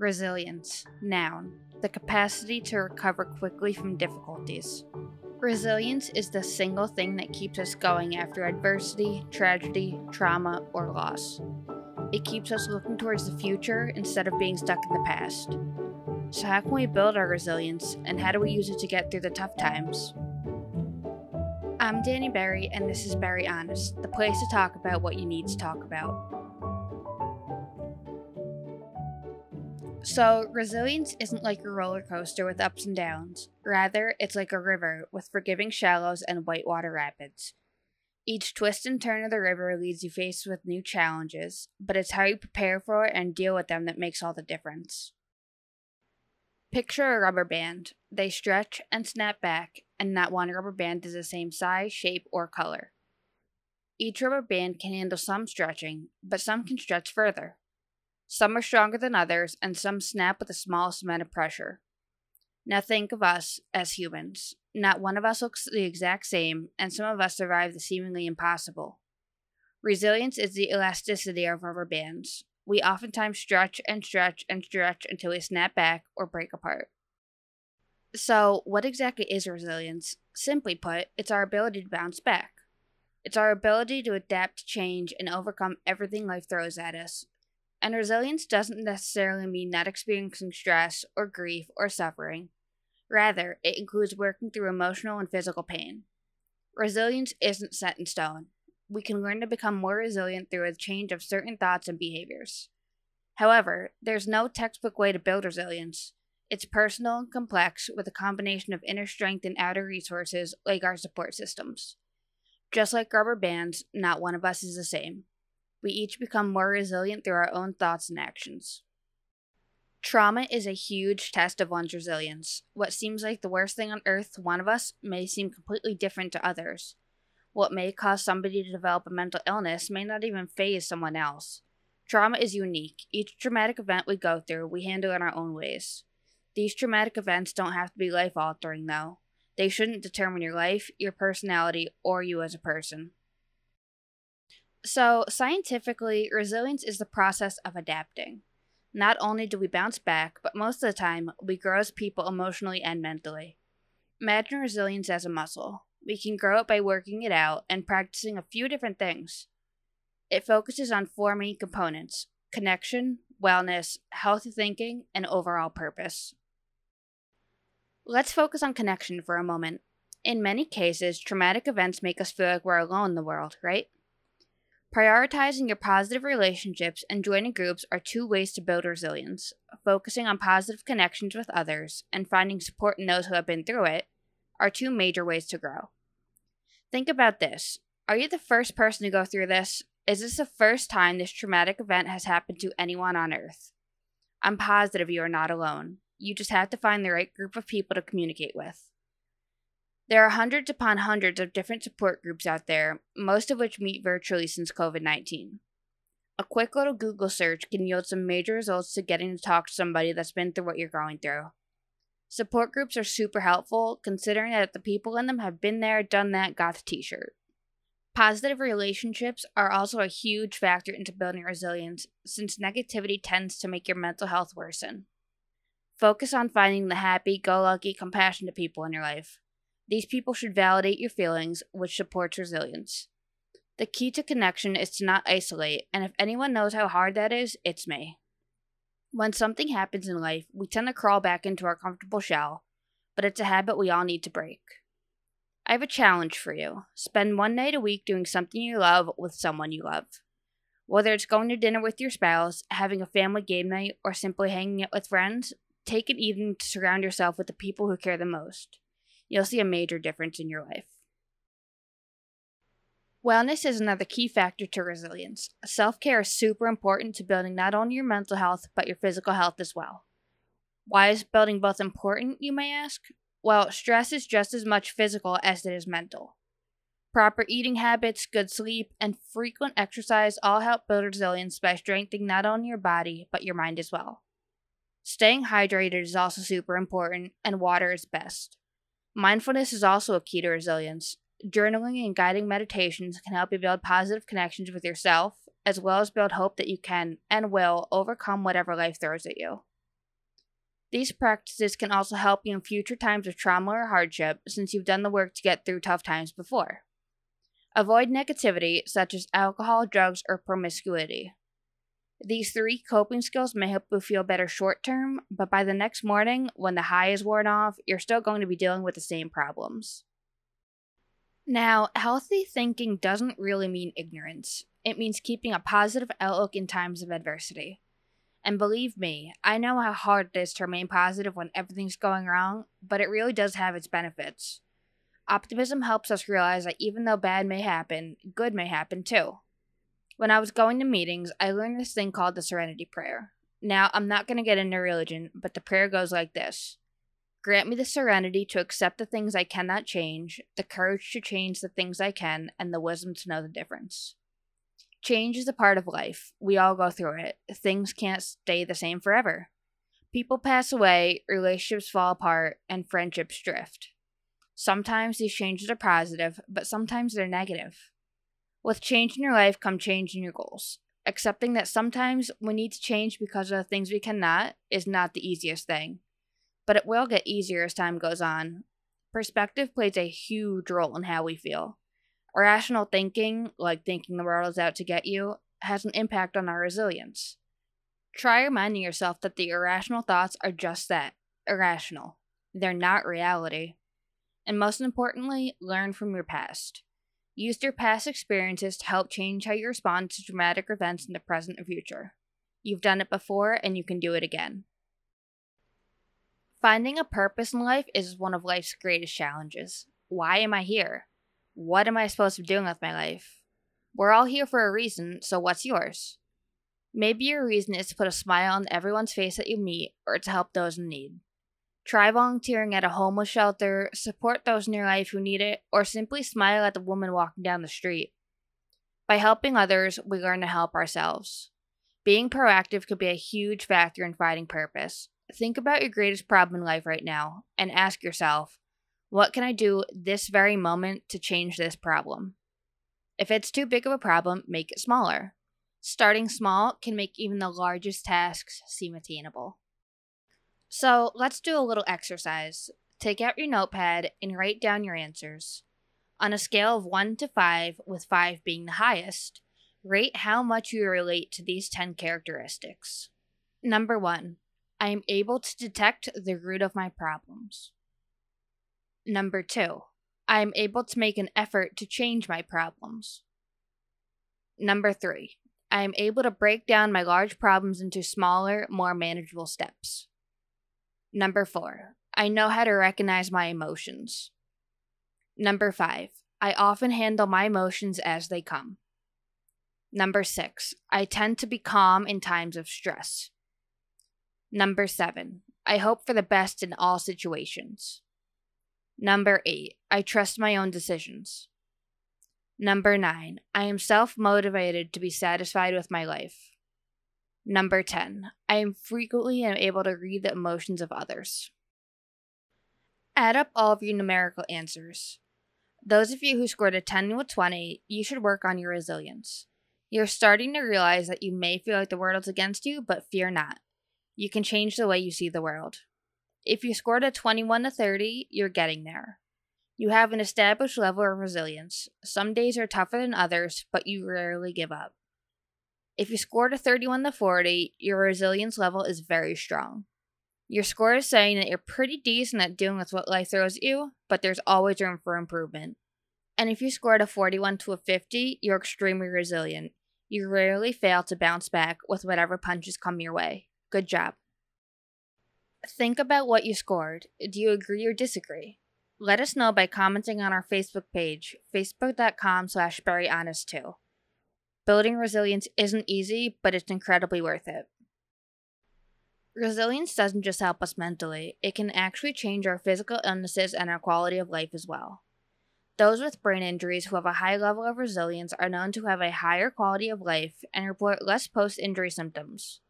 Resilience. Noun. The capacity to recover quickly from difficulties. Resilience is the single thing that keeps us going after adversity, tragedy, trauma, or loss. It keeps us looking towards the future instead of being stuck in the past. So, how can we build our resilience and how do we use it to get through the tough times? I'm Danny Berry, and this is Berry Honest, the place to talk about what you need to talk about. So, resilience isn't like a roller coaster with ups and downs. Rather, it's like a river with forgiving shallows and whitewater rapids. Each twist and turn of the river leads you faced with new challenges, but it's how you prepare for it and deal with them that makes all the difference. Picture a rubber band. They stretch and snap back, and not one rubber band is the same size, shape, or color. Each rubber band can handle some stretching, but some can stretch further. Some are stronger than others, and some snap with the smallest amount of pressure. Now think of us as humans. Not one of us looks the exact same, and some of us survive the seemingly impossible. Resilience is the elasticity of rubber bands. We oftentimes stretch and stretch and stretch until we snap back or break apart. So, what exactly is resilience? Simply put, it's our ability to bounce back. It's our ability to adapt to change and overcome everything life throws at us. And resilience doesn't necessarily mean not experiencing stress or grief or suffering. Rather, it includes working through emotional and physical pain. Resilience isn't set in stone we can learn to become more resilient through a change of certain thoughts and behaviors. However, there's no textbook way to build resilience. It's personal and complex with a combination of inner strength and outer resources like our support systems. Just like rubber bands, not one of us is the same. We each become more resilient through our own thoughts and actions. Trauma is a huge test of one's resilience. What seems like the worst thing on earth to one of us may seem completely different to others. What may cause somebody to develop a mental illness may not even phase someone else. Trauma is unique. Each traumatic event we go through, we handle in our own ways. These traumatic events don't have to be life altering, though. They shouldn't determine your life, your personality, or you as a person. So, scientifically, resilience is the process of adapting. Not only do we bounce back, but most of the time, we grow as people emotionally and mentally. Imagine resilience as a muscle. We can grow it by working it out and practicing a few different things. It focuses on four main components connection, wellness, healthy thinking, and overall purpose. Let's focus on connection for a moment. In many cases, traumatic events make us feel like we're alone in the world, right? Prioritizing your positive relationships and joining groups are two ways to build resilience. Focusing on positive connections with others and finding support in those who have been through it are two major ways to grow. Think about this. Are you the first person to go through this? Is this the first time this traumatic event has happened to anyone on Earth? I'm positive you are not alone. You just have to find the right group of people to communicate with. There are hundreds upon hundreds of different support groups out there, most of which meet virtually since COVID 19. A quick little Google search can yield some major results to getting to talk to somebody that's been through what you're going through. Support groups are super helpful considering that the people in them have been there, done that, got the t shirt. Positive relationships are also a huge factor into building resilience since negativity tends to make your mental health worsen. Focus on finding the happy, go lucky, compassionate people in your life. These people should validate your feelings, which supports resilience. The key to connection is to not isolate, and if anyone knows how hard that is, it's me. When something happens in life, we tend to crawl back into our comfortable shell, but it's a habit we all need to break. I have a challenge for you. Spend one night a week doing something you love with someone you love. Whether it's going to dinner with your spouse, having a family game night, or simply hanging out with friends, take an evening to surround yourself with the people who care the most. You'll see a major difference in your life. Wellness is another key factor to resilience. Self care is super important to building not only your mental health, but your physical health as well. Why is building both important, you may ask? Well, stress is just as much physical as it is mental. Proper eating habits, good sleep, and frequent exercise all help build resilience by strengthening not only your body, but your mind as well. Staying hydrated is also super important, and water is best. Mindfulness is also a key to resilience. Journaling and guiding meditations can help you build positive connections with yourself, as well as build hope that you can and will overcome whatever life throws at you. These practices can also help you in future times of trauma or hardship since you've done the work to get through tough times before. Avoid negativity such as alcohol, drugs, or promiscuity. These three coping skills may help you feel better short term, but by the next morning, when the high is worn off, you're still going to be dealing with the same problems. Now, healthy thinking doesn't really mean ignorance. It means keeping a positive outlook in times of adversity. And believe me, I know how hard it is to remain positive when everything's going wrong, but it really does have its benefits. Optimism helps us realize that even though bad may happen, good may happen too. When I was going to meetings, I learned this thing called the Serenity Prayer. Now, I'm not going to get into religion, but the prayer goes like this Grant me the serenity to accept the things I cannot change, the courage to change the things I can, and the wisdom to know the difference. Change is a part of life. We all go through it. Things can't stay the same forever. People pass away, relationships fall apart, and friendships drift. Sometimes these changes are positive, but sometimes they're negative. With change in your life come change in your goals. Accepting that sometimes we need to change because of the things we cannot is not the easiest thing, but it will get easier as time goes on. Perspective plays a huge role in how we feel. Irrational thinking, like thinking the world is out to get you, has an impact on our resilience. Try reminding yourself that the irrational thoughts are just that irrational. They're not reality. And most importantly, learn from your past. Use your past experiences to help change how you respond to dramatic events in the present and future. You've done it before, and you can do it again. Finding a purpose in life is one of life's greatest challenges. Why am I here? What am I supposed to be doing with my life? We're all here for a reason, so what's yours? Maybe your reason is to put a smile on everyone's face that you meet or to help those in need. Try volunteering at a homeless shelter, support those in your life who need it, or simply smile at the woman walking down the street. By helping others, we learn to help ourselves. Being proactive could be a huge factor in finding purpose. Think about your greatest problem in life right now and ask yourself, what can I do this very moment to change this problem? If it's too big of a problem, make it smaller. Starting small can make even the largest tasks seem attainable. So let's do a little exercise. Take out your notepad and write down your answers. On a scale of 1 to 5, with 5 being the highest, rate how much you relate to these 10 characteristics. Number 1. I am able to detect the root of my problems. Number 2. I am able to make an effort to change my problems. Number 3. I am able to break down my large problems into smaller, more manageable steps. Number four, I know how to recognize my emotions. Number five, I often handle my emotions as they come. Number six, I tend to be calm in times of stress. Number seven, I hope for the best in all situations. Number eight, I trust my own decisions. Number nine, I am self motivated to be satisfied with my life. Number 10. I am frequently able to read the emotions of others. Add up all of your numerical answers. Those of you who scored a 10 with 20, you should work on your resilience. You're starting to realize that you may feel like the world is against you, but fear not. You can change the way you see the world. If you scored a 21 to 30, you're getting there. You have an established level of resilience. Some days are tougher than others, but you rarely give up. If you scored a 31 to 40, your resilience level is very strong. Your score is saying that you're pretty decent at dealing with what life throws at you, but there's always room for improvement. And if you scored a 41 to a 50, you're extremely resilient. You rarely fail to bounce back with whatever punches come your way. Good job. Think about what you scored. Do you agree or disagree? Let us know by commenting on our Facebook page, facebook.com slash berryhonest2. Building resilience isn't easy, but it's incredibly worth it. Resilience doesn't just help us mentally, it can actually change our physical illnesses and our quality of life as well. Those with brain injuries who have a high level of resilience are known to have a higher quality of life and report less post injury symptoms.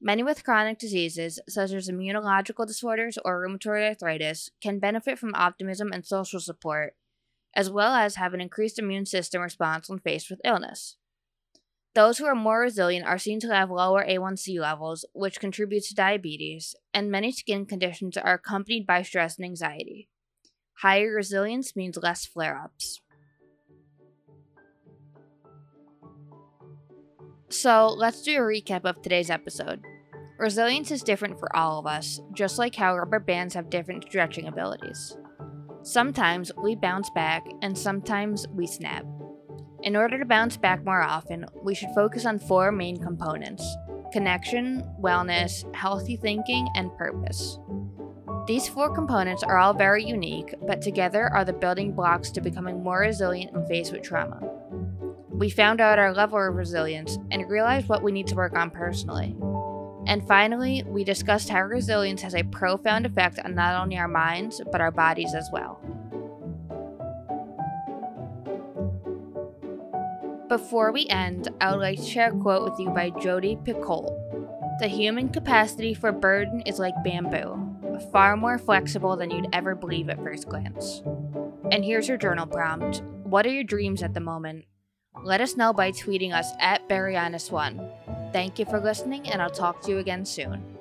Many with chronic diseases, such as immunological disorders or rheumatoid arthritis, can benefit from optimism and social support, as well as have an increased immune system response when faced with illness. Those who are more resilient are seen to have lower A1C levels, which contributes to diabetes, and many skin conditions are accompanied by stress and anxiety. Higher resilience means less flare ups. So, let's do a recap of today's episode. Resilience is different for all of us, just like how rubber bands have different stretching abilities. Sometimes we bounce back, and sometimes we snap. In order to bounce back more often, we should focus on four main components connection, wellness, healthy thinking, and purpose. These four components are all very unique, but together are the building blocks to becoming more resilient when faced with trauma. We found out our level of resilience and realized what we need to work on personally. And finally, we discussed how resilience has a profound effect on not only our minds, but our bodies as well. Before we end, I would like to share a quote with you by Jodi Picoult. The human capacity for burden is like bamboo, far more flexible than you'd ever believe at first glance. And here's your journal prompt What are your dreams at the moment? Let us know by tweeting us at berryhonest1. Thank you for listening, and I'll talk to you again soon.